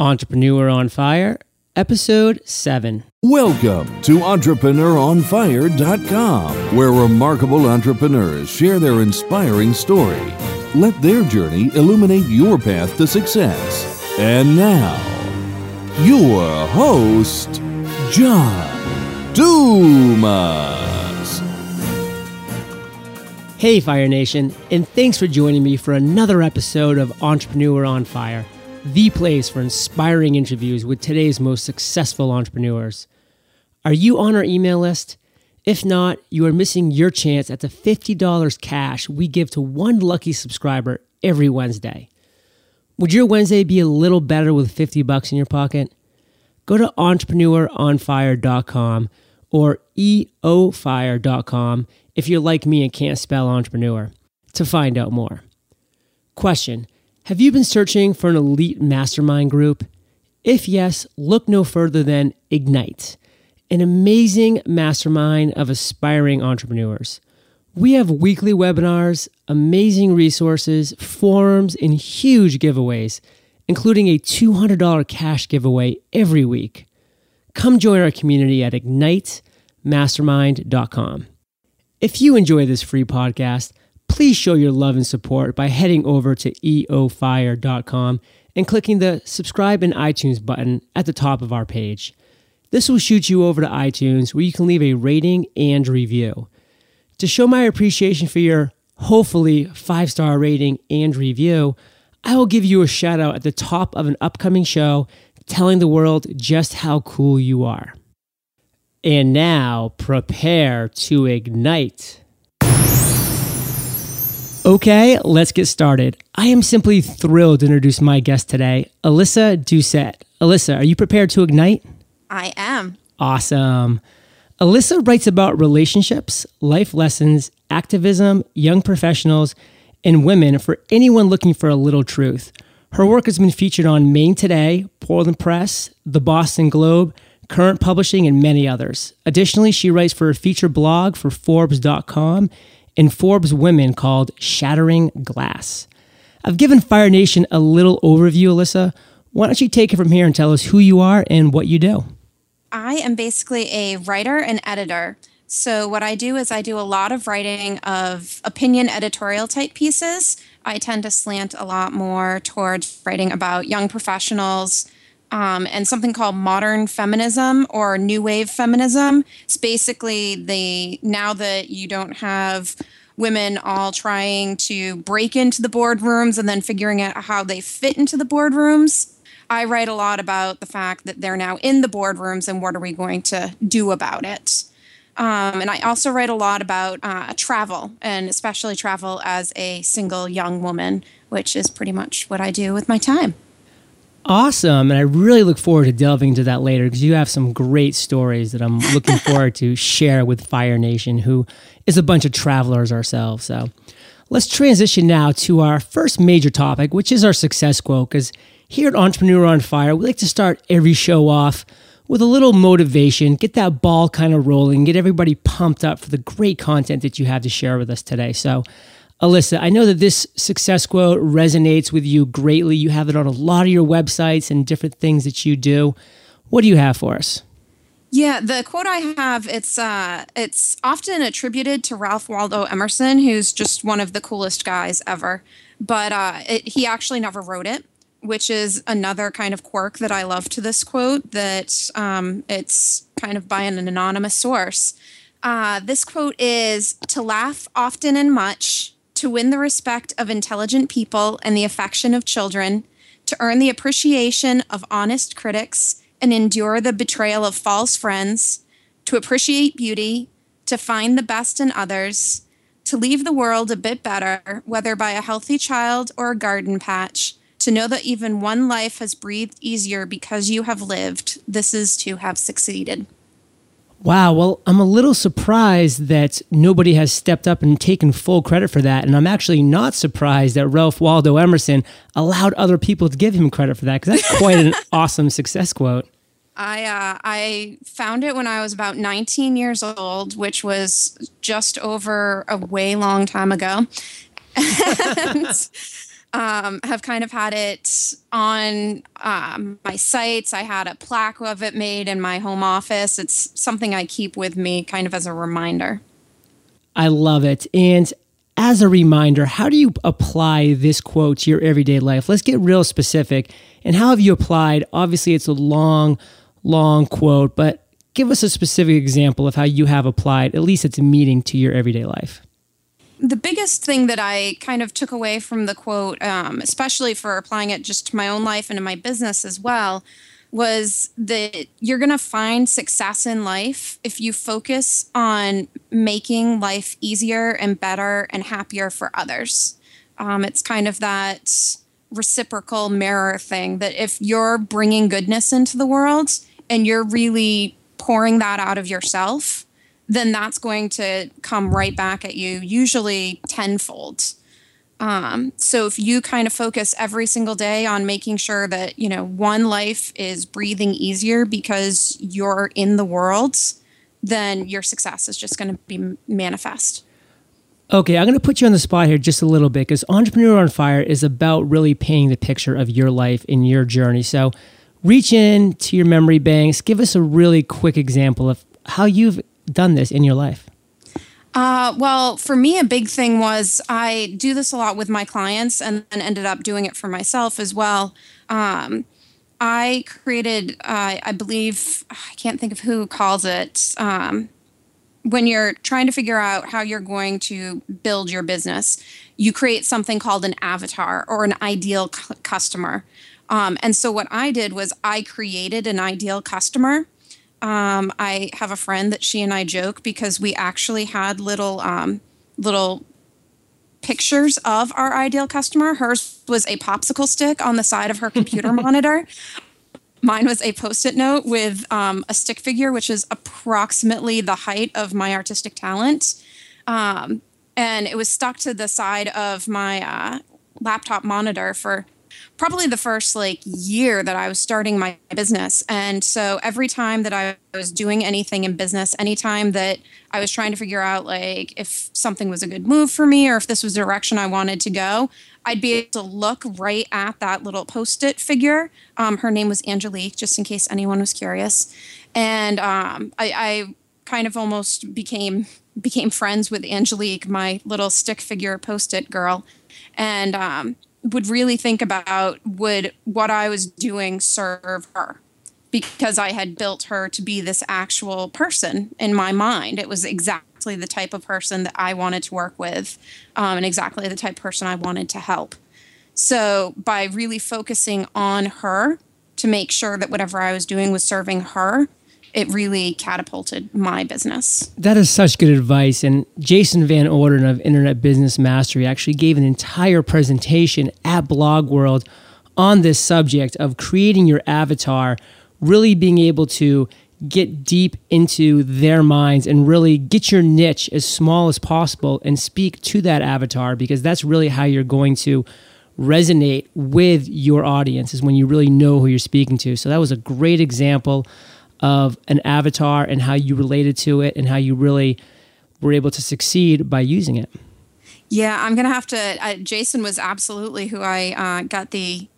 Entrepreneur on Fire, Episode 7. Welcome to EntrepreneurOnFire.com, where remarkable entrepreneurs share their inspiring story. Let their journey illuminate your path to success. And now, your host, John Dumas. Hey, Fire Nation, and thanks for joining me for another episode of Entrepreneur on Fire the place for inspiring interviews with today's most successful entrepreneurs. Are you on our email list? If not, you are missing your chance at the $50 cash we give to one lucky subscriber every Wednesday. Would your Wednesday be a little better with 50 bucks in your pocket? Go to entrepreneuronfire.com or eofire.com if you're like me and can't spell entrepreneur to find out more. Question have you been searching for an elite mastermind group? If yes, look no further than Ignite, an amazing mastermind of aspiring entrepreneurs. We have weekly webinars, amazing resources, forums, and huge giveaways, including a $200 cash giveaway every week. Come join our community at ignitemastermind.com. If you enjoy this free podcast, please show your love and support by heading over to eofire.com and clicking the subscribe in iTunes button at the top of our page. This will shoot you over to iTunes where you can leave a rating and review. To show my appreciation for your hopefully five star rating and review, I will give you a shout out at the top of an upcoming show telling the world just how cool you are. And now, prepare to ignite. Okay, let's get started. I am simply thrilled to introduce my guest today, Elisa Doucette. Elisa, are you prepared to ignite? I am. Awesome. Elisa writes about relationships, life lessons, activism, young professionals, and women for anyone looking for a little truth. Her work has been featured on Maine Today, Portland Press, the Boston Globe, Current Publishing, and many others. Additionally, she writes for a feature blog for Forbes.com in Forbes Women called Shattering Glass. I've given Fire Nation a little overview, Elisa. Why don't you take it from here and tell us who you are and what you do? I am basically a writer and editor. So, what I do is I do a lot of writing of opinion editorial type pieces. I tend to slant a lot more towards writing about young professionals, um, and something called modern feminism or new wave feminism. It's basically the now that you don't have women all trying to break into the boardrooms and then figuring out how they fit into the boardrooms. I write a lot about the fact that they're now in the boardrooms and what are we going to do about it. Um, and I also write a lot about uh, travel and especially travel as a single young woman, which is pretty much what I do with my time. Awesome. And I really look forward to delving into that later because you have some great stories that I'm looking forward to share with Fire Nation, who is a bunch of travelers ourselves. So let's transition now to our first major topic, which is our success quote. Because here at Entrepreneur on Fire, we like to start every show off with a little motivation, get that ball kind of rolling, get everybody pumped up for the great content that you have to share with us today. So Elisa, I know that this success quote resonates with you greatly. You have it on a lot of your websites and different things that you do. What do you have for us? Yeah, the quote I have it's uh it's often attributed to Ralph Waldo Emerson, who's just one of the coolest guys ever. But uh, it, he actually never wrote it, which is another kind of quirk that I love to this quote. That um, it's kind of by an anonymous source. Uh, this quote is to laugh often and much, to win the respect of intelligent people and the affection of children, to earn the appreciation of honest critics and endure the betrayal of false friends, to appreciate beauty, to find the best in others, to leave the world a bit better, whether by a healthy child or a garden patch, to know that even one life has breathed easier because you have lived, this is to have succeeded. Wow. Well, I'm a little surprised that nobody has stepped up and taken full credit for that. And I'm actually not surprised that Ralph Waldo Emerson allowed other people to give him credit for that because that's quite an awesome success quote. I uh, I found it when I was about 19 years old, which was just over a way long time ago. and Um, have kind of had it on um, my sites. I had a plaque of it made in my home office. It's something I keep with me kind of as a reminder. I love it. And as a reminder, how do you apply this quote to your everyday life? Let's get real specific. And how have you applied? Obviously, it's a long, long quote, but give us a specific example of how you have applied, at least it's a meaning to your everyday life. The biggest thing that I kind of took away from the quote, um, especially for applying it just to my own life and to my business as well, was that you're going to find success in life if you focus on making life easier and better and happier for others. Um, it's kind of that reciprocal mirror thing that if you're bringing goodness into the world and you're really pouring that out of yourself, then that's going to come right back at you, usually tenfold. Um, so if you kind of focus every single day on making sure that, you know, one life is breathing easier because you're in the world, then your success is just going to be manifest. Okay, I'm going to put you on the spot here just a little bit because Entrepreneur on Fire is about really painting the picture of your life and your journey. So reach in to your memory banks, give us a really quick example of how you've done this in your life. Uh, well, for me, a big thing was I do this a lot with my clients and then ended up doing it for myself as well. Um, I created, uh, I believe, I can't think of who calls it, um, when you're trying to figure out how you're going to build your business, you create something called an avatar or an ideal customer. Um, and so, what I did was I created an ideal customer um, I have a friend that she and I joke because we actually had little um, little pictures of our ideal customer. Hers was a popsicle stick on the side of her computer monitor. Mine was a post-it note with um, a stick figure, which is approximately the height of my artistic talent, um, and it was stuck to the side of my uh, laptop monitor for probably the first like year that I was starting my business. And so every time that I was doing anything in business, anytime that I was trying to figure out like if something was a good move for me or if this was the direction I wanted to go, I'd be able to look right at that little post-it figure. Um, her name was Angelique, just in case anyone was curious. And um, I, I kind of almost became became friends with Angelique, my little stick figure post-it girl. And um, would really think about would what I was doing serve her because I had built her to be this actual person in my mind. It was exactly the type of person that I wanted to work with um, and exactly the type of person I wanted to help. So, by really focusing on her to make sure that whatever I was doing was serving her, it really catapulted my business. That is such good advice. And Jason Van Orden of Internet Business Mastery actually gave an entire presentation at Blog World on this subject of creating your avatar, really being able to get deep into their minds and really get your niche as small as possible and speak to that avatar because that's really how you're going to resonate with your audience is when you really know who you're speaking to. So that was a great example of an avatar and how you related to it and how you really were able to succeed by using it. Yeah, I'm gonna have to. Uh, Jason was absolutely who I uh, got the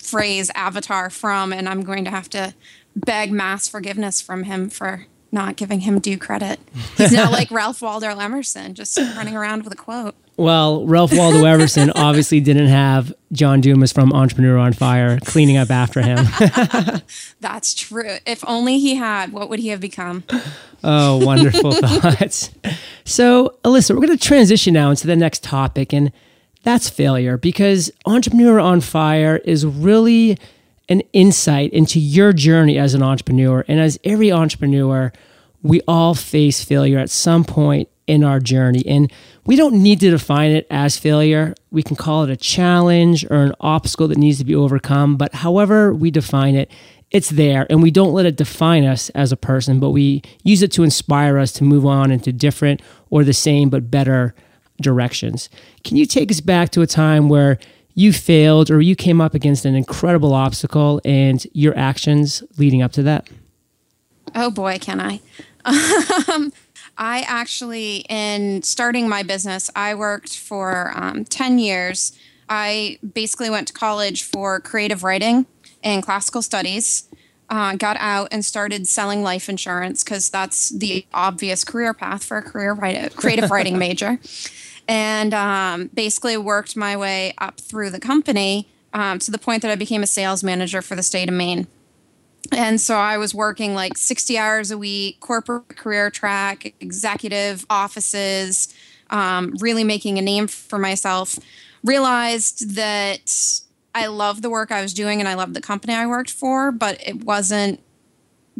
phrase avatar from, and I'm going to have to beg mass forgiveness from him for not giving him due credit. He's now like Ralph Waldo Emerson, just running around with a quote. Well, Ralph Waldo Emerson obviously didn't have John Dumas from Entrepreneur on Fire cleaning up after him. That's true. If only he had, what would he have become? Oh, wonderful thoughts. So, Elisa, we're going to transition now into the next topic, and that's failure because Entrepreneur on Fire is really an insight into your journey as an entrepreneur. And as every entrepreneur, we all face failure at some point in our journey. And we don't need to define it as failure. We can call it a challenge or an obstacle that needs to be overcome. But however we define it, it's there. And we don't let it define us as a person, but we use it to inspire us to move on into different or the same but better directions. Can you take us back to a time where you failed or you came up against an incredible obstacle and your actions leading up to that? Oh boy, can I. Um, I actually, in starting my business, I worked for um, 10 years I basically went to college for creative writing and classical studies. Uh, got out and started selling life insurance because that's the obvious career path for a career write- creative writing major. And um, basically worked my way up through the company um, to the point that I became a sales manager for the state of Maine. And so I was working like 60 hours a week, corporate career track, executive offices, um, really making a name for myself. Realized that I loved the work I was doing and I loved the company I worked for, but it wasn't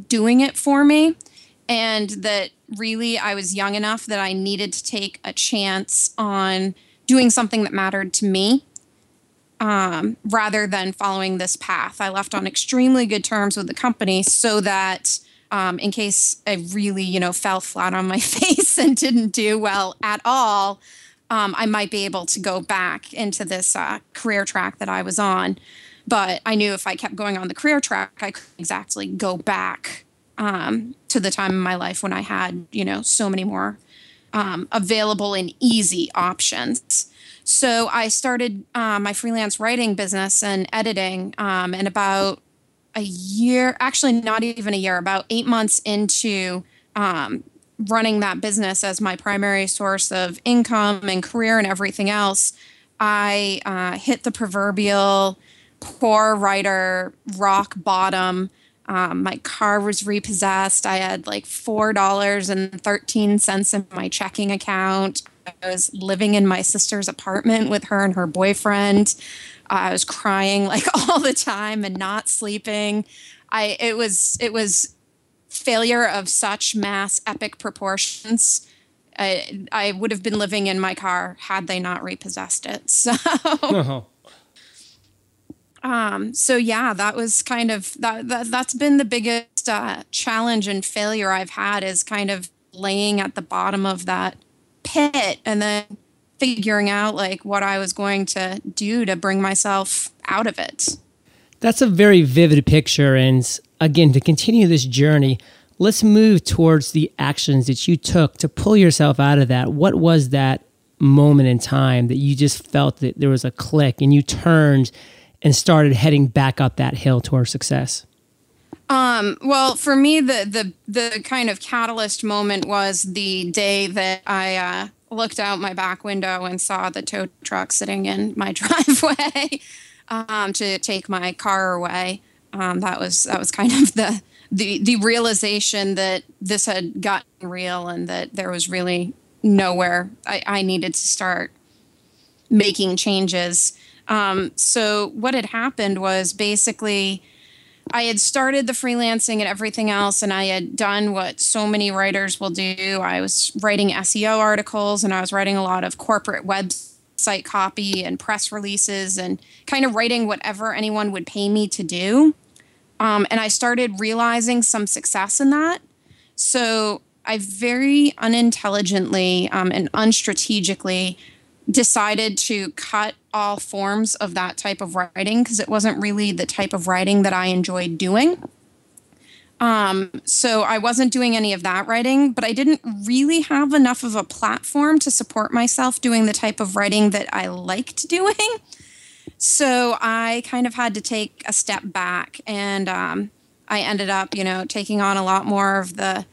doing it for me. And that really I was young enough that I needed to take a chance on doing something that mattered to me um, rather than following this path. I left on extremely good terms with the company so that um, in case I really, you know, fell flat on my face and didn't do well at all, um, I might be able to go back into this uh, career track that I was on. But I knew if I kept going on the career track, I couldn't exactly go back um, to the time in my life when I had, you know, so many more um, available and easy options. So I started uh, my freelance writing business and editing, um, and about a year, actually not even a year, about eight months into um, running that business as my primary source of income and career and everything else, I uh, hit the proverbial poor writer rock bottom. Um, my car was repossessed. I had like four dollars and thirteen cents in my checking account. I was living in my sister's apartment with her and her boyfriend. I was crying like all the time and not sleeping. I it was it was failure of such mass epic proportions. I, I would have been living in my car had they not repossessed it. So oh. Um so yeah, that was kind of that, that that's been the biggest uh, challenge and failure I've had is kind of laying at the bottom of that pit and then figuring out like what I was going to do to bring myself out of it. That's a very vivid picture. And again, to continue this journey, let's move towards the actions that you took to pull yourself out of that. What was that moment in time that you just felt that there was a click and you turned and started heading back up that hill towards success? Um, well, for me, the the the kind of catalyst moment was the day that I uh, looked out my back window and saw the tow truck sitting in my driveway um, to take my car away. Um, that was that was kind of the the the realization that this had gotten real and that there was really nowhere I, I needed to start making changes. Um, so what had happened was basically I had started the freelancing and everything else, and I had done what so many writers will do. I was writing SEO articles and I was writing a lot of corporate website copy and press releases and kind of writing whatever anyone would pay me to do. Um, and I started realizing some success in that. So I very unintelligently um, and unstrategically decided to cut all forms of that type of writing because it wasn't really the type of writing that I enjoyed doing. Um, so I wasn't doing any of that writing, but I didn't really have enough of a platform to support myself doing the type of writing that I liked doing. So I kind of had to take a step back and um, I ended up, you know, taking on a lot more of the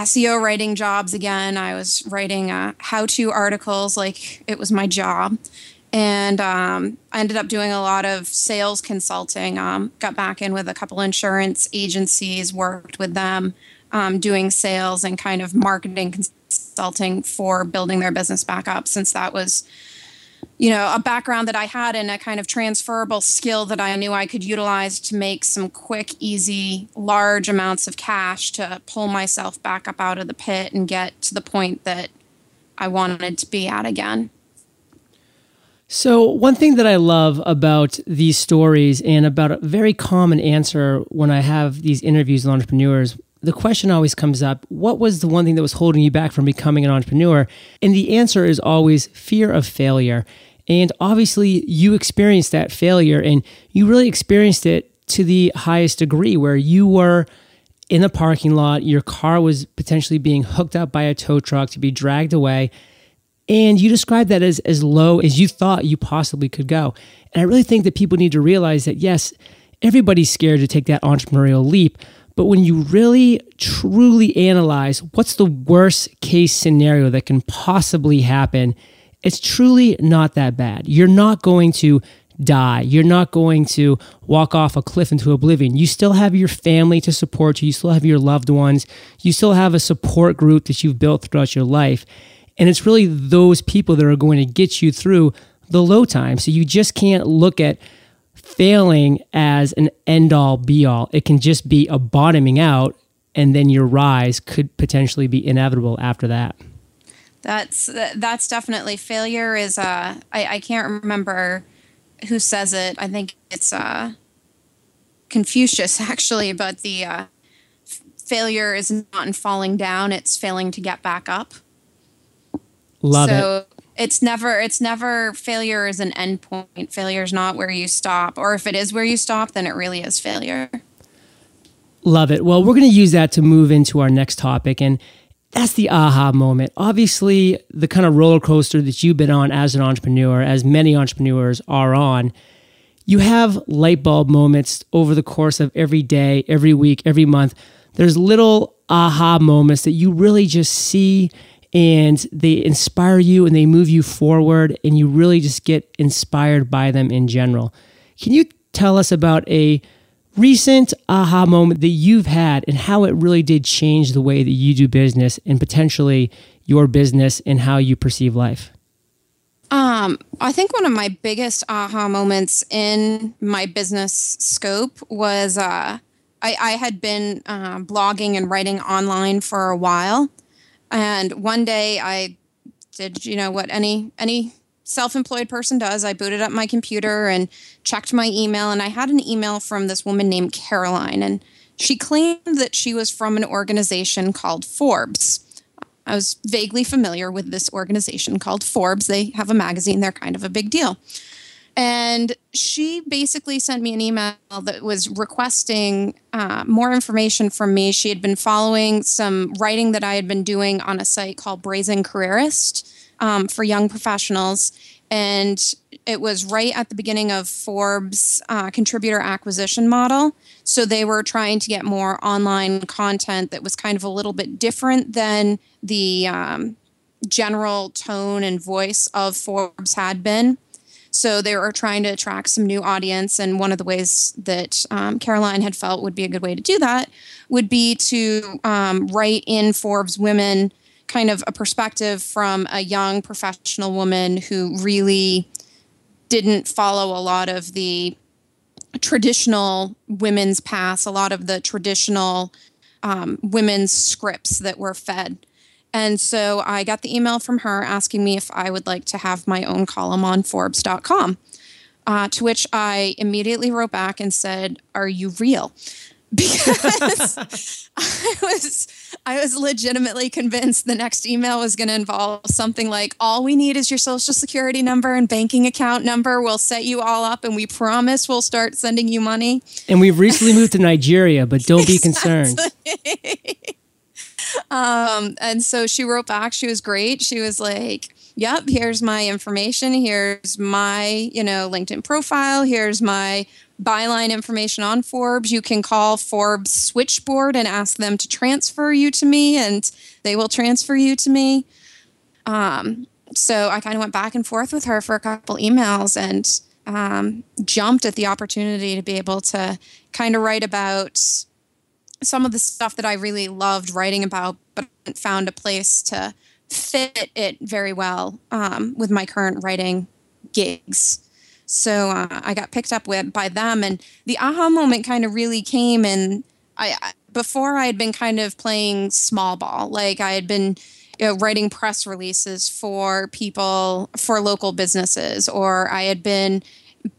SEO writing jobs again. I was writing uh, how to articles like it was my job. And um, I ended up doing a lot of sales consulting. Um, got back in with a couple insurance agencies, worked with them, um, doing sales and kind of marketing consulting for building their business back up since that was you know, a background that I had and a kind of transferable skill that I knew I could utilize to make some quick, easy, large amounts of cash to pull myself back up out of the pit and get to the point that I wanted to be at again. So, one thing that I love about these stories and about a very common answer when I have these interviews with entrepreneurs, the question always comes up what was the one thing that was holding you back from becoming an entrepreneur? And the answer is always fear of failure. And obviously, you experienced that failure and you really experienced it to the highest degree where you were in the parking lot, your car was potentially being hooked up by a tow truck to be dragged away. And you described that as, as low as you thought you possibly could go. And I really think that people need to realize that, yes, everybody's scared to take that entrepreneurial leap. But when you really truly analyze what's the worst case scenario that can possibly happen, it's truly not that bad. You're not going to die. You're not going to walk off a cliff into oblivion. You still have your family to support you. You still have your loved ones. You still have a support group that you've built throughout your life. And it's really those people that are going to get you through the low times. So you just can't look at failing as an end all be all. It can just be a bottoming out, and then your rise could potentially be inevitable after that. That's that's definitely failure. Is uh, I, I can't remember who says it. I think it's uh, Confucius actually, but the uh, f- failure is not in falling down; it's failing to get back up. Love it. so it. it's never it's never failure is an end point. Failure is not where you stop, or if it is where you stop, then it really is failure. Love it. Well, we're going to use that to move into our next topic. And that's the aha moment. Obviously, the kind of roller coaster that you've been on as an entrepreneur, as many entrepreneurs are on, you have light bulb moments over the course of every day, every week, every month. There's little aha moments that you really just see and they inspire you and they move you forward, and you really just get inspired by them in general. Can you tell us about a recent aha moment that you've had and how it really did change the way that you do business and potentially your business and how you perceive life? Um, I think one of my biggest aha moments in my business scope was uh, I, I, had been uh, blogging and writing online for a while, and one day I did you know what any any self-employed person does. I booted up my computer and checked my email and i had an email from this woman named caroline and she claimed that she was from an organization called forbes. I was vaguely familiar with this organization called forbes. They have a magazine. They're kind of a big deal. And she basically sent me an email that was requesting uh, more information from me. She had been following some writing that I had been doing on a site called Brazen Careerist um, for young professionals. And it was right at the beginning of Forbes' uh, contributor acquisition model. So they were trying to get more online content that was kind of a little bit different than the um, general tone and voice of Forbes had been. So they were trying to attract some new audience. And one of the ways that um, Caroline had felt would be a good way to do that would be to um, write in Forbes Women kind of a perspective from a young professional woman who really didn't follow a lot of the traditional women's paths, a lot of the traditional um, women's scripts that were fed. And so I got the email from her asking me if I would like to have my own column on Forbes.com. Uh, to which I immediately wrote back and said, Are you real? Because I was I was legitimately convinced the next email was going to involve something like all we need is your social security number and banking account number. We'll set you all up and we promise we'll start sending you money. And we've recently moved to Nigeria, but don't be concerned. um, and so she wrote back. She was great. She was like, "Yep, here's my information. Here's my, you know, LinkedIn profile. Here's my byline information on Forbes. You can call Forbes switchboard and ask them to transfer you to me, and they will transfer you to me." Um, so I kind of went back and forth with her for a couple emails and um, jumped at the opportunity to be able to kind of write about some of the stuff that I really loved writing about, but found a place to fit it very well um, with my current writing gigs. So uh, I got picked up with by them, and the aha moment kind of really came. And I before I had been kind of playing small ball, like I had been you know, writing press releases for people for local businesses, or I had been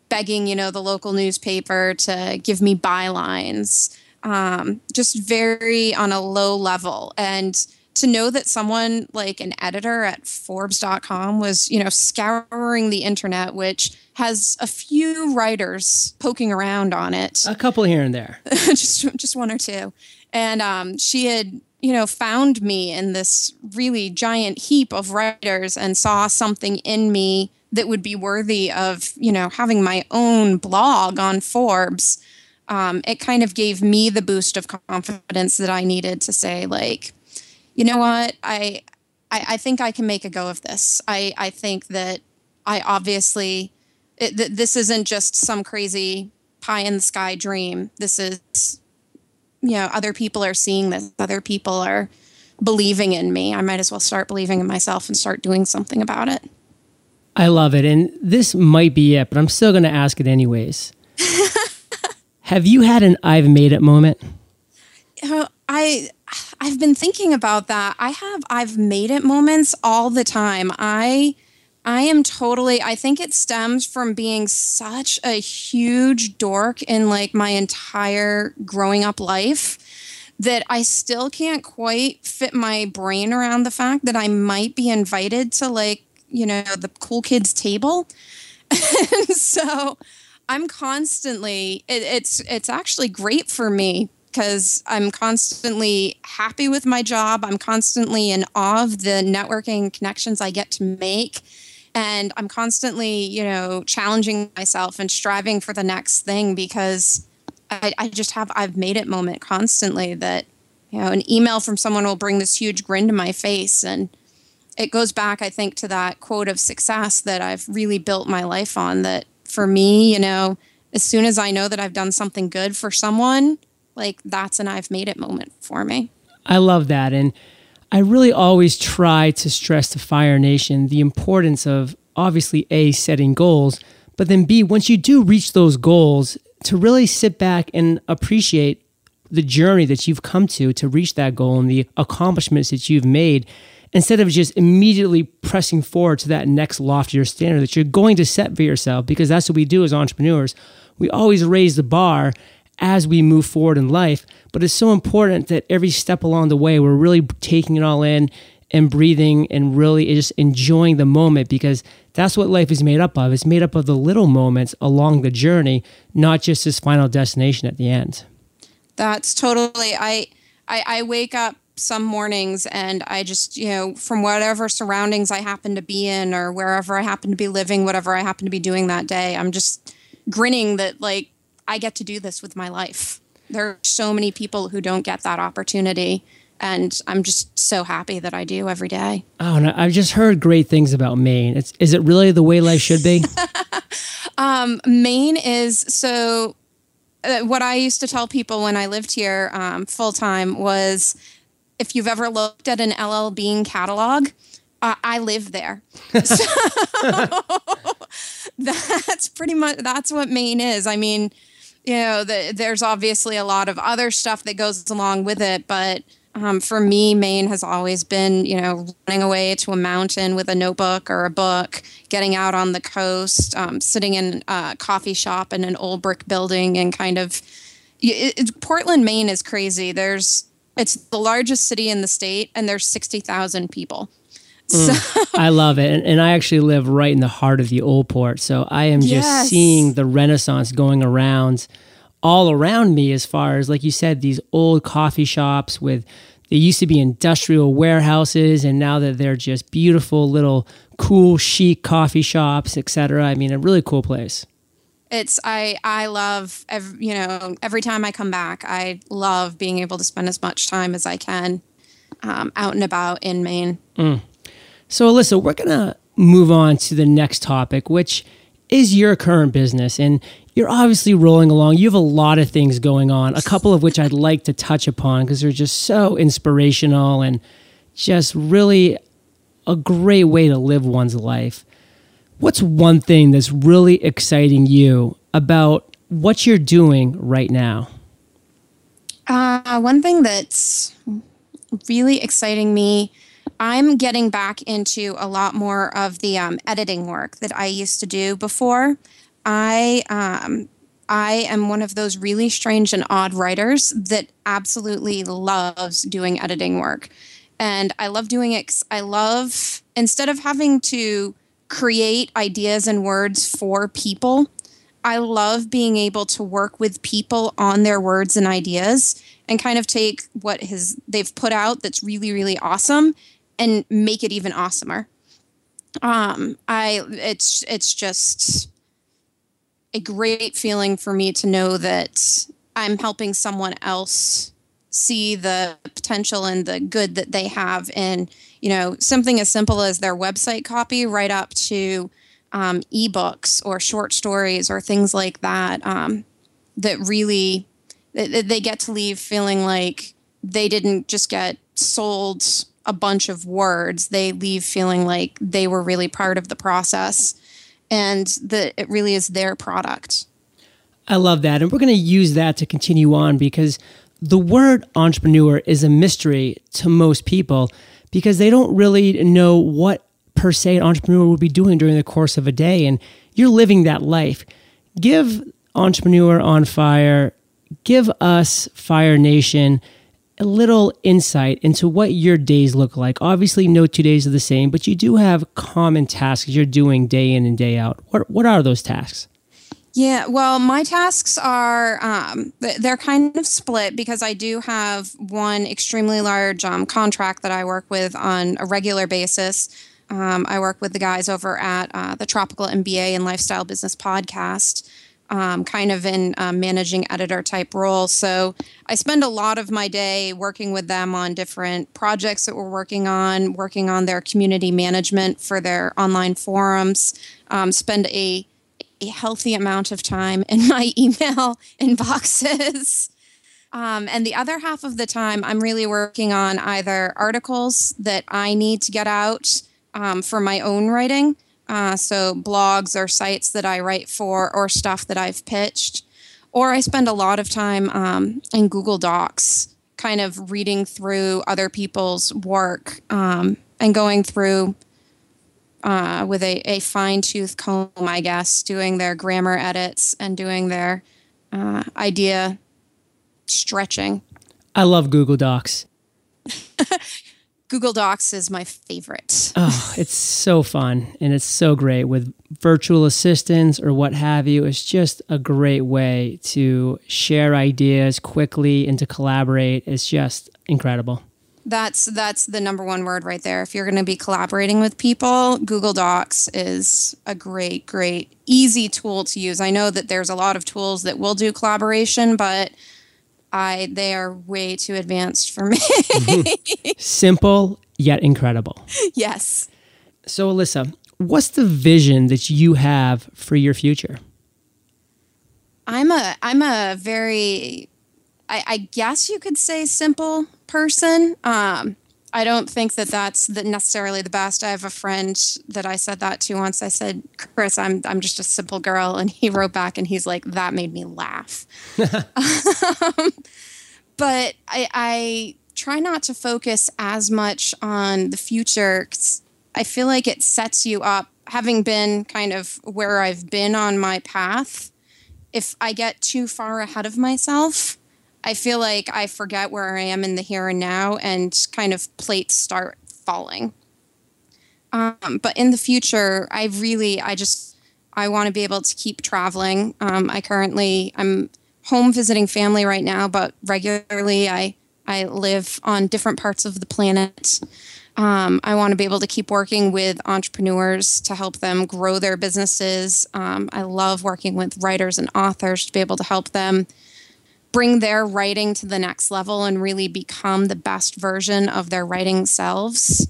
begging, you know, the local newspaper to give me bylines um, just very on a low level. And to know that someone like an editor at Forbes.com was, you know, scouring the internet, which has a few writers poking around on it. A couple here and there. just just one or two. And um, she had you know, found me in this really giant heap of writers and saw something in me that would be worthy of, you know, having my own blog on Forbes, um, it kind of gave me the boost of confidence that I needed to say, like, you know what, I, I, I think I can make a go of this. I, I think that I obviously, it, th- this isn't just some crazy pie in the sky dream. This is you know other people are seeing this. Other people are believing in me. I might as well start believing in myself and start doing something about it. I love it. And this might be it but i'm still going to ask it anyways. Have you had an i've made it moment? Know, i i've been thinking about that. I have i've made it moments all the time. I I am totally, I think it stems from being such a huge dork in like my entire growing up life that I still can't quite fit my brain around the fact that I might be invited to like, you know, the cool kids table. and so I'm constantly, it, it's, it's actually great for me because I'm constantly happy with my job. I'm constantly in awe of the networking connections I get to make and i'm constantly you know challenging myself and striving for the next thing because I, I, just have i've made it moment constantly that you know an email from someone will bring this huge grin to my face and it goes back i think to that quote of success that i've really built my life on that for me you know as soon as i know that i've done something good for someone like that's an i've made it moment for me i love that and I really always try to stress to Fire Nation the importance of obviously A, setting goals, but then B, once you do reach those goals, to really sit back and appreciate the journey that you've come to to reach that goal and the accomplishments that you've made instead of just immediately pressing forward to that next loftier standard that you're going to set for yourself because that's what we do as entrepreneurs. We always raise the bar as we move forward in life. But it's so important that every step along the way, we're really taking it all in and breathing and really just enjoying the moment because that's what life is made up of. It's made up of the little moments along the journey, not just this final destination at the end. That's totally. I I, I wake up some mornings and I just, you know, from whatever surroundings I happen to be in or wherever I happen to be living, whatever I happen to be doing that day, I'm just grinning that like I get to do this with my life. There are so many people who don't get that opportunity. And I'm just so happy that I do every day. Oh, and I've just heard great things about Maine. It's, is it really the way life should be? um, Maine is so. Uh, what I used to tell people when I lived here um, full time was if you've ever looked at an LL Bean catalog, uh, I live there. So that's pretty much that's what Maine is. I mean, you know, the, there's obviously a lot of other stuff that goes along with it, but um, for me, Maine has always been, you know, running away to a mountain with a notebook or a book, getting out on the coast, um, sitting in a coffee shop in an old brick building, and kind of. It, it, Portland, Maine is crazy. There's it's the largest city in the state, and there's sixty thousand people. So. Mm, I love it. And, and, I actually live right in the heart of the old port. So I am just yes. seeing the renaissance going around all around me as far as, like you said, these old coffee shops with, they used to be industrial warehouses and now that they're just beautiful little cool chic coffee shops, etc. I mean, a really cool place. It's I I love every, you know every time I come back I love being able to spend as much time as I can um, out and about in Maine. Mm. So, Elisa, we're going to move on to the next topic, which is your current business. And you're obviously rolling along. You have a lot of things going on, a couple of which I'd like to touch upon because they're just so inspirational and just really a great way to live one's life. What's one thing that's really exciting you about what you're doing right now? Uh, one thing that's really exciting me I'm getting back into a lot more of the um, editing work that I used to do before. I um, I am one of those really strange and odd writers that absolutely loves doing editing work. And I love doing it. I love, instead of having to create ideas and words for people, I love being able to work with people on their words and ideas and kind of take what has they've put out that's really really awesome and make it even awesomer. Um, I it's it's just a great feeling for me to know that I'm helping someone else see the potential and the good that they have in you know something as simple as their website copy right up to um, ebooks or short stories or things like that um, that really they get to leave feeling like they didn't just get sold a bunch of words they leave feeling like they were really part of the process and that it really is their product. I love that. And we're going to use that to continue on because the word entrepreneur is a mystery to most people because they don't really know what per se an entrepreneur would be doing during the course of a day. And you're living that life. Give entrepreneur on fire. Give us fire nation a little insight into what your days look like. Obviously no two days are the same but you do have common tasks you're doing day in and day out. What, what are those tasks? Yeah, well, my tasks are um, they're kind of split because I do have one extremely large um, contract that I work with on a regular basis. Um, I work with the guys over at uh, the Tropical MBA and Lifestyle Business Podcast, um, kind of in managing editor type role. So I spend a lot of my day working with them on different projects that we're working on, working on their community management for their online forums. Um, spend a a healthy amount of time in my email inboxes. Um, and the other half of the time, I'm really working on either articles that I need to get out um, for my own writing. Uh, so, blogs or sites that I write for, or stuff that I've pitched. Or I spend a lot of time um, in Google Docs, kind of reading through other people's work um, and going through uh, with a, a fine tooth comb, I guess, doing their grammar edits and doing their uh, idea stretching. I love Google Docs. Google Docs is my favorite. oh, it's so fun and it's so great with virtual assistants or what have you. It's just a great way to share ideas quickly and to collaborate. It's just incredible that's that's the number one word right there if you're going to be collaborating with people google docs is a great great easy tool to use i know that there's a lot of tools that will do collaboration but i they are way too advanced for me. Simple yet incredible. Yes. So elisa what's the vision that you have for your future? I'm a i'm a very I, I guess you could say simple person. Um, I don't think that that's the, necessarily the best. I have a friend that I said that to once. I said, "Chris, I'm I'm just a simple girl," and he wrote back and he's like, "That made me laugh." um, but I, I try not to focus as much on the future. I feel like it sets you up. Having been kind of where I've been on my path, if I get too far ahead of myself, I feel like I forget where I am in the here and now and kind of plates start falling. Um, but in the future, I really, I just, I want to be able to keep traveling. Um, I currently, I'm home visiting family right now, but regularly I, I live on different parts of the planet. Um, I want to be able to keep working with entrepreneurs to help them grow their businesses. Um, I love working with writers and authors to be able to help them bring their writing to the next level and really become the best version of their writing selves.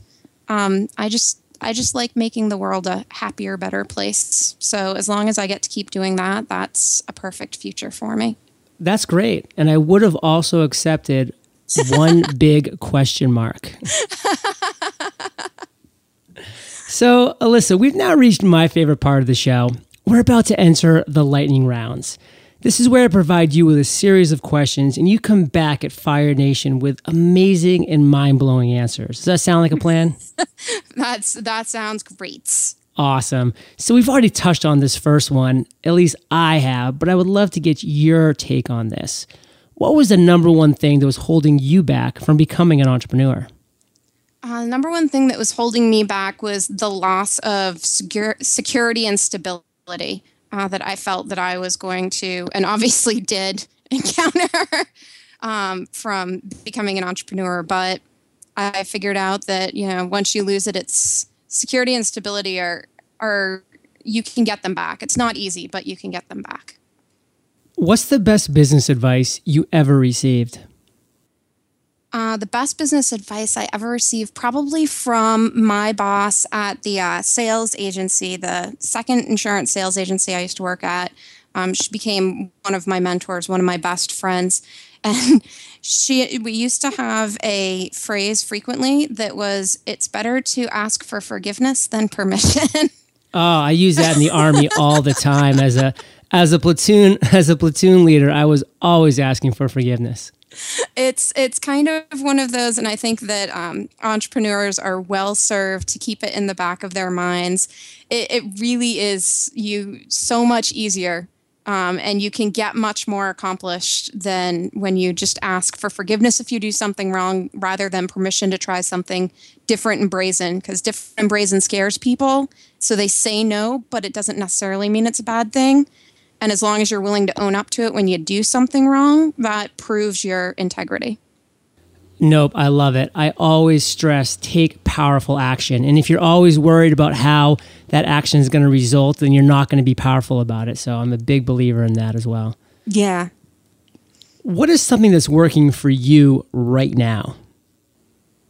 Um, I just I just like making the world a happier, better place. So as long as I get to keep doing that, that's a perfect future for me. That's great. And I would have also accepted one big question mark. so, Elisa, we've now reached my favorite part of the show. We're about to enter the lightning rounds. This is where I provide you with a series of questions and you come back at Fire Nation with amazing and mind blowing answers. Does that sound like a plan? That's that sounds great. Awesome. So we've already touched on this first one, at least I have, but I would love to get your take on this. What was the number one thing that was holding you back from becoming an entrepreneur? Uh, number one thing that was holding me back was the loss of secure, security and stability. Uh, that I felt that I was going to, and obviously did encounter um, from becoming an entrepreneur. But I figured out that you know once you lose it, it's security and stability are are you can get them back. It's not easy, but you can get them back. What's the best business advice you ever received? Uh, the best business advice I ever received, probably from my boss at the uh, sales agency, the second insurance sales agency I used to work at. Um, she became one of my mentors, one of my best friends. And she, we used to have a phrase frequently that was, "It's better to ask for forgiveness than permission." Oh, I use that in the army all the time as a as a platoon as a platoon leader. I was always asking for forgiveness it's it's kind of one of those, and I think that um, entrepreneurs are well served to keep it in the back of their minds. It, it really is you so much easier, um, and you can get much more accomplished than when you just ask for forgiveness if you do something wrong, rather than permission to try something different and brazen. Because different and brazen scares people, so they say no, but it doesn't necessarily mean it's a bad thing. And as long as you're willing to own up to it when you do something wrong, that proves your integrity. Nope, I love it. I always stress take powerful action. And if you're always worried about how that action is going to result, then you're not going to be powerful about it. So I'm a big believer in that as well. Yeah. What is something that's working for you right now?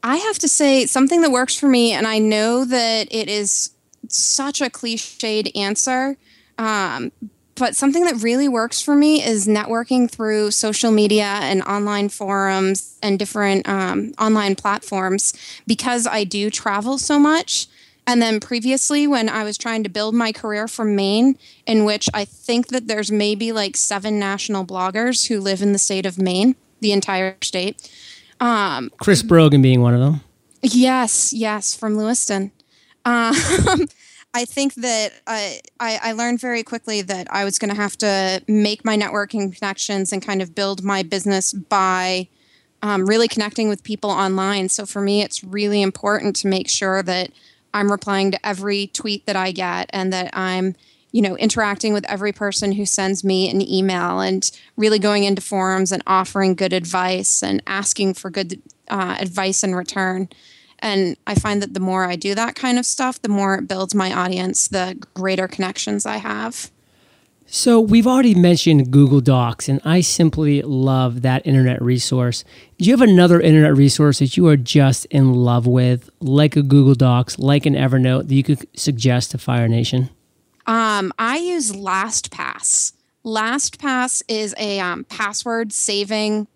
I have to say something that works for me, and I know that it is such a cliched answer, um, but something that really works for me is networking through social media and online forums and different um, online platforms because I do travel so much. And then previously, when I was trying to build my career from Maine, in which I think that there's maybe like seven national bloggers who live in the state of Maine, the entire state. Um, Chris Brogan being one of them. Yes, yes, from Lewiston. Um, I think that I, I, I learned very quickly that I was going to have to make my networking connections and kind of build my business by um, really connecting with people online. So for me, it's really important to make sure that I'm replying to every tweet that I get and that I'm you know interacting with every person who sends me an email and really going into forums and offering good advice and asking for good uh, advice in return and I find that the more I do that kind of stuff, the more it builds my audience, the greater connections I have. So, we've already mentioned Google Docs, and I simply love that internet resource. Do you have another internet resource that you are just in love with, like a Google Docs, like an Evernote, that you could suggest to Fire Nation? Um, I use LastPass. LastPass is a um, password saving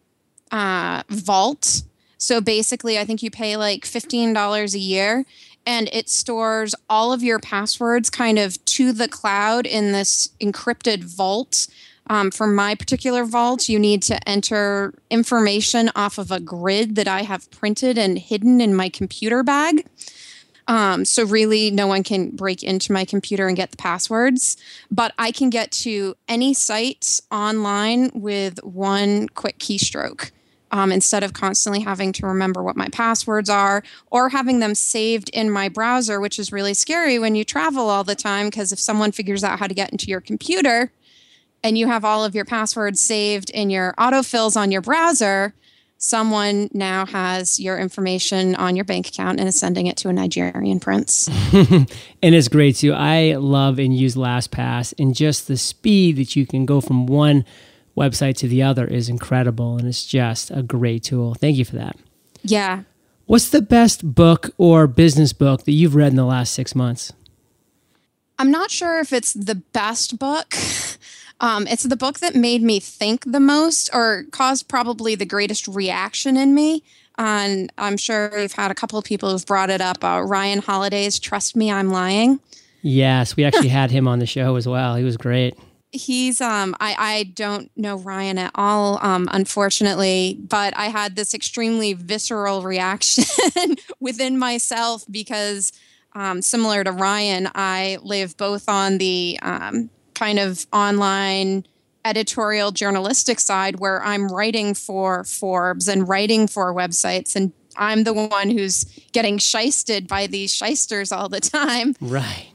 uh, vault so basically, I think you pay like $15 a year and it stores all of your passwords kind of to the cloud in this encrypted vault. Um, for my particular vault, you need to enter information off of a grid that I have printed and hidden in my computer bag. Um, so really, no one can break into my computer and get the passwords. But I can get to any site online with one quick keystroke um, instead of constantly having to remember what my passwords are or having them saved in my browser, which is really scary when you travel all the time. Because if someone figures out how to get into your computer and you have all of your passwords saved in your autofills on your browser, someone now has your information on your bank account and is sending it to a Nigerian prince. and it's great too. I love and use LastPass and just the speed that you can go from one website to the other is incredible and it's just a great tool. Thank you for that. Yeah. What's the best book or business book that you've read in the last six months? I'm not sure if it's the best book. Um, it's the book that made me think the most or caused probably the greatest reaction in me. And I'm sure we've had a couple of people who've brought it up. Uh, Ryan Holiday's Trust Me, I'm Lying. Yes, we actually had him on the show as well. He was great he's um I I don't know Ryan at all um unfortunately but I had this extremely visceral reaction within myself because um similar to Ryan I live both on the um kind of online editorial journalistic side where I'm writing for Forbes and writing for websites and I'm the one who's getting shysted by these shysters all the time. Right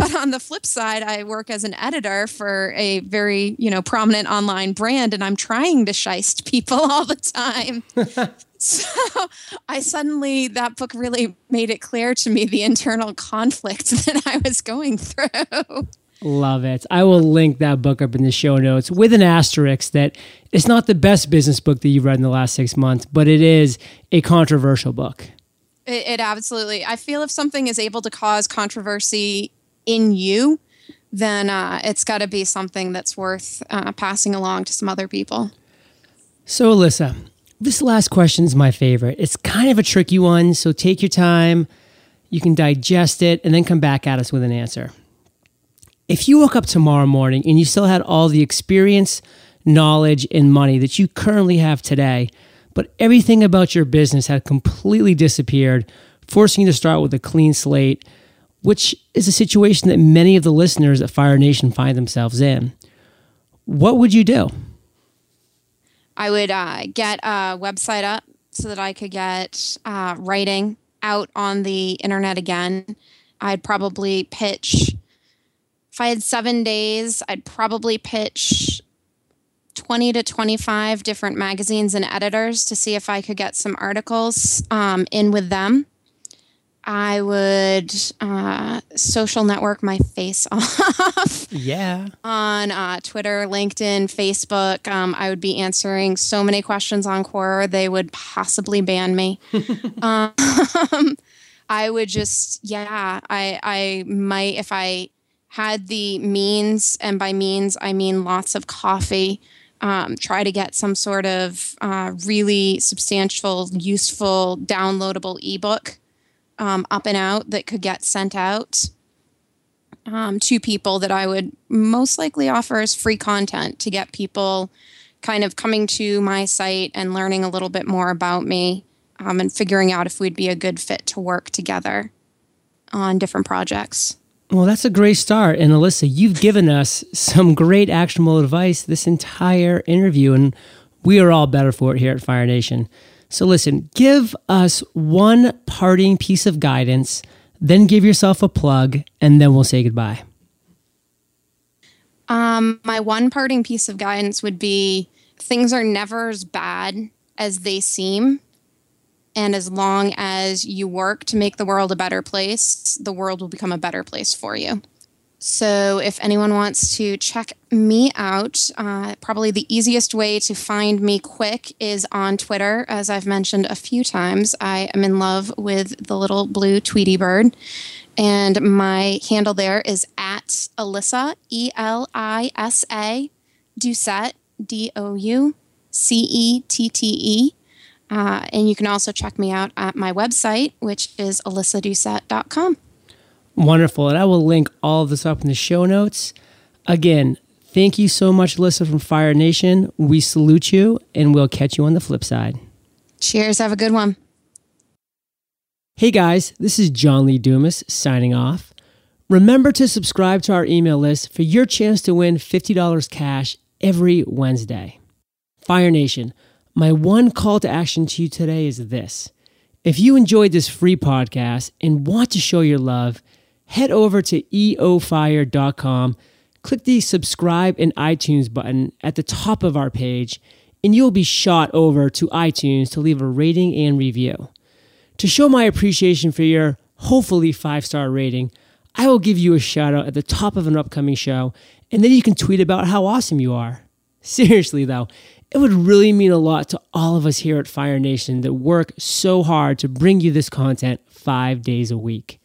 but on the flip side, I work as an editor for a very, you know, prominent online brand and I'm trying to shyst people all the time. so I suddenly, that book really made it clear to me the internal conflict that I was going through. Love it. I will link that book up in the show notes with an asterisk that it's not the best business book that you've read in the last six months, but it is a controversial book. It, it absolutely. I feel if something is able to cause controversy in you, then uh, it's got to be something that's worth uh, passing along to some other people. So, Elisa, this last question is my favorite. It's kind of a tricky one, so take your time. You can digest it and then come back at us with an answer. If you woke up tomorrow morning and you still had all the experience, knowledge, and money that you currently have today, but everything about your business had completely disappeared, forcing you to start with a clean slate, which is a situation that many of the listeners at Fire Nation find themselves in, what would you do? I would uh, get a website up so that I could get uh, writing out on the internet again. I'd probably pitch if I had seven days, I'd probably pitch 20 to 25 different magazines and editors to see if I could get some articles um, in with them. I would uh, social network my face off. yeah. On uh, Twitter, LinkedIn, Facebook. Um, I would be answering so many questions on Quora, they would possibly ban me. um, I would just, yeah, I, I might, if I had the means, and by means, I mean lots of coffee, um, try to get some sort of uh, really substantial, useful, downloadable ebook um, up and out that could get sent out um, to people that I would most likely offer as free content to get people kind of coming to my site and learning a little bit more about me um, and figuring out if we'd be a good fit to work together on different projects. Well, that's a great start. And Elisa, you've given us some great actionable advice this entire interview, and we are all better for it here at Fire Nation. So, listen, give us one parting piece of guidance, then give yourself a plug, and then we'll say goodbye. Um, my one parting piece of guidance would be things are never as bad as they seem. And as long as you work to make the world a better place, the world will become a better place for you. So, if anyone wants to check me out, uh, probably the easiest way to find me quick is on Twitter. As I've mentioned a few times, I am in love with the little blue Tweety bird. And my handle there is at Elisa, E L I S A, Doucette, D O U C E T T E. Uh, and you can also check me out at my website, which is elisadoucette.com. Wonderful. And I will link all of this up in the show notes. Again, thank you so much, Elisa from Fire Nation. We salute you, and we'll catch you on the flip side. Cheers. Have a good one. Hey guys, this is John Lee Dumas signing off. Remember to subscribe to our email list for your chance to win $50 cash every Wednesday. Fire Nation, my one call to action to you today is this. If you enjoyed this free podcast and want to show your love, head over to eofire.com, click the subscribe and iTunes button at the top of our page, and you'll be shot over to iTunes to leave a rating and review. To show my appreciation for your hopefully five star rating, I will give you a shout out at the top of an upcoming show, and then you can tweet about how awesome you are. Seriously, though, it would really mean a lot to all of us here at Fire Nation that work so hard to bring you this content five days a week.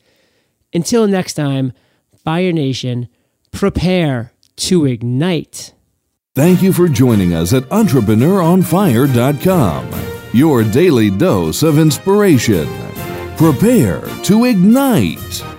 Until next time, Fire Nation, prepare to ignite. Thank you for joining us at EntrepreneuronFire.com, your daily dose of inspiration. Prepare to ignite.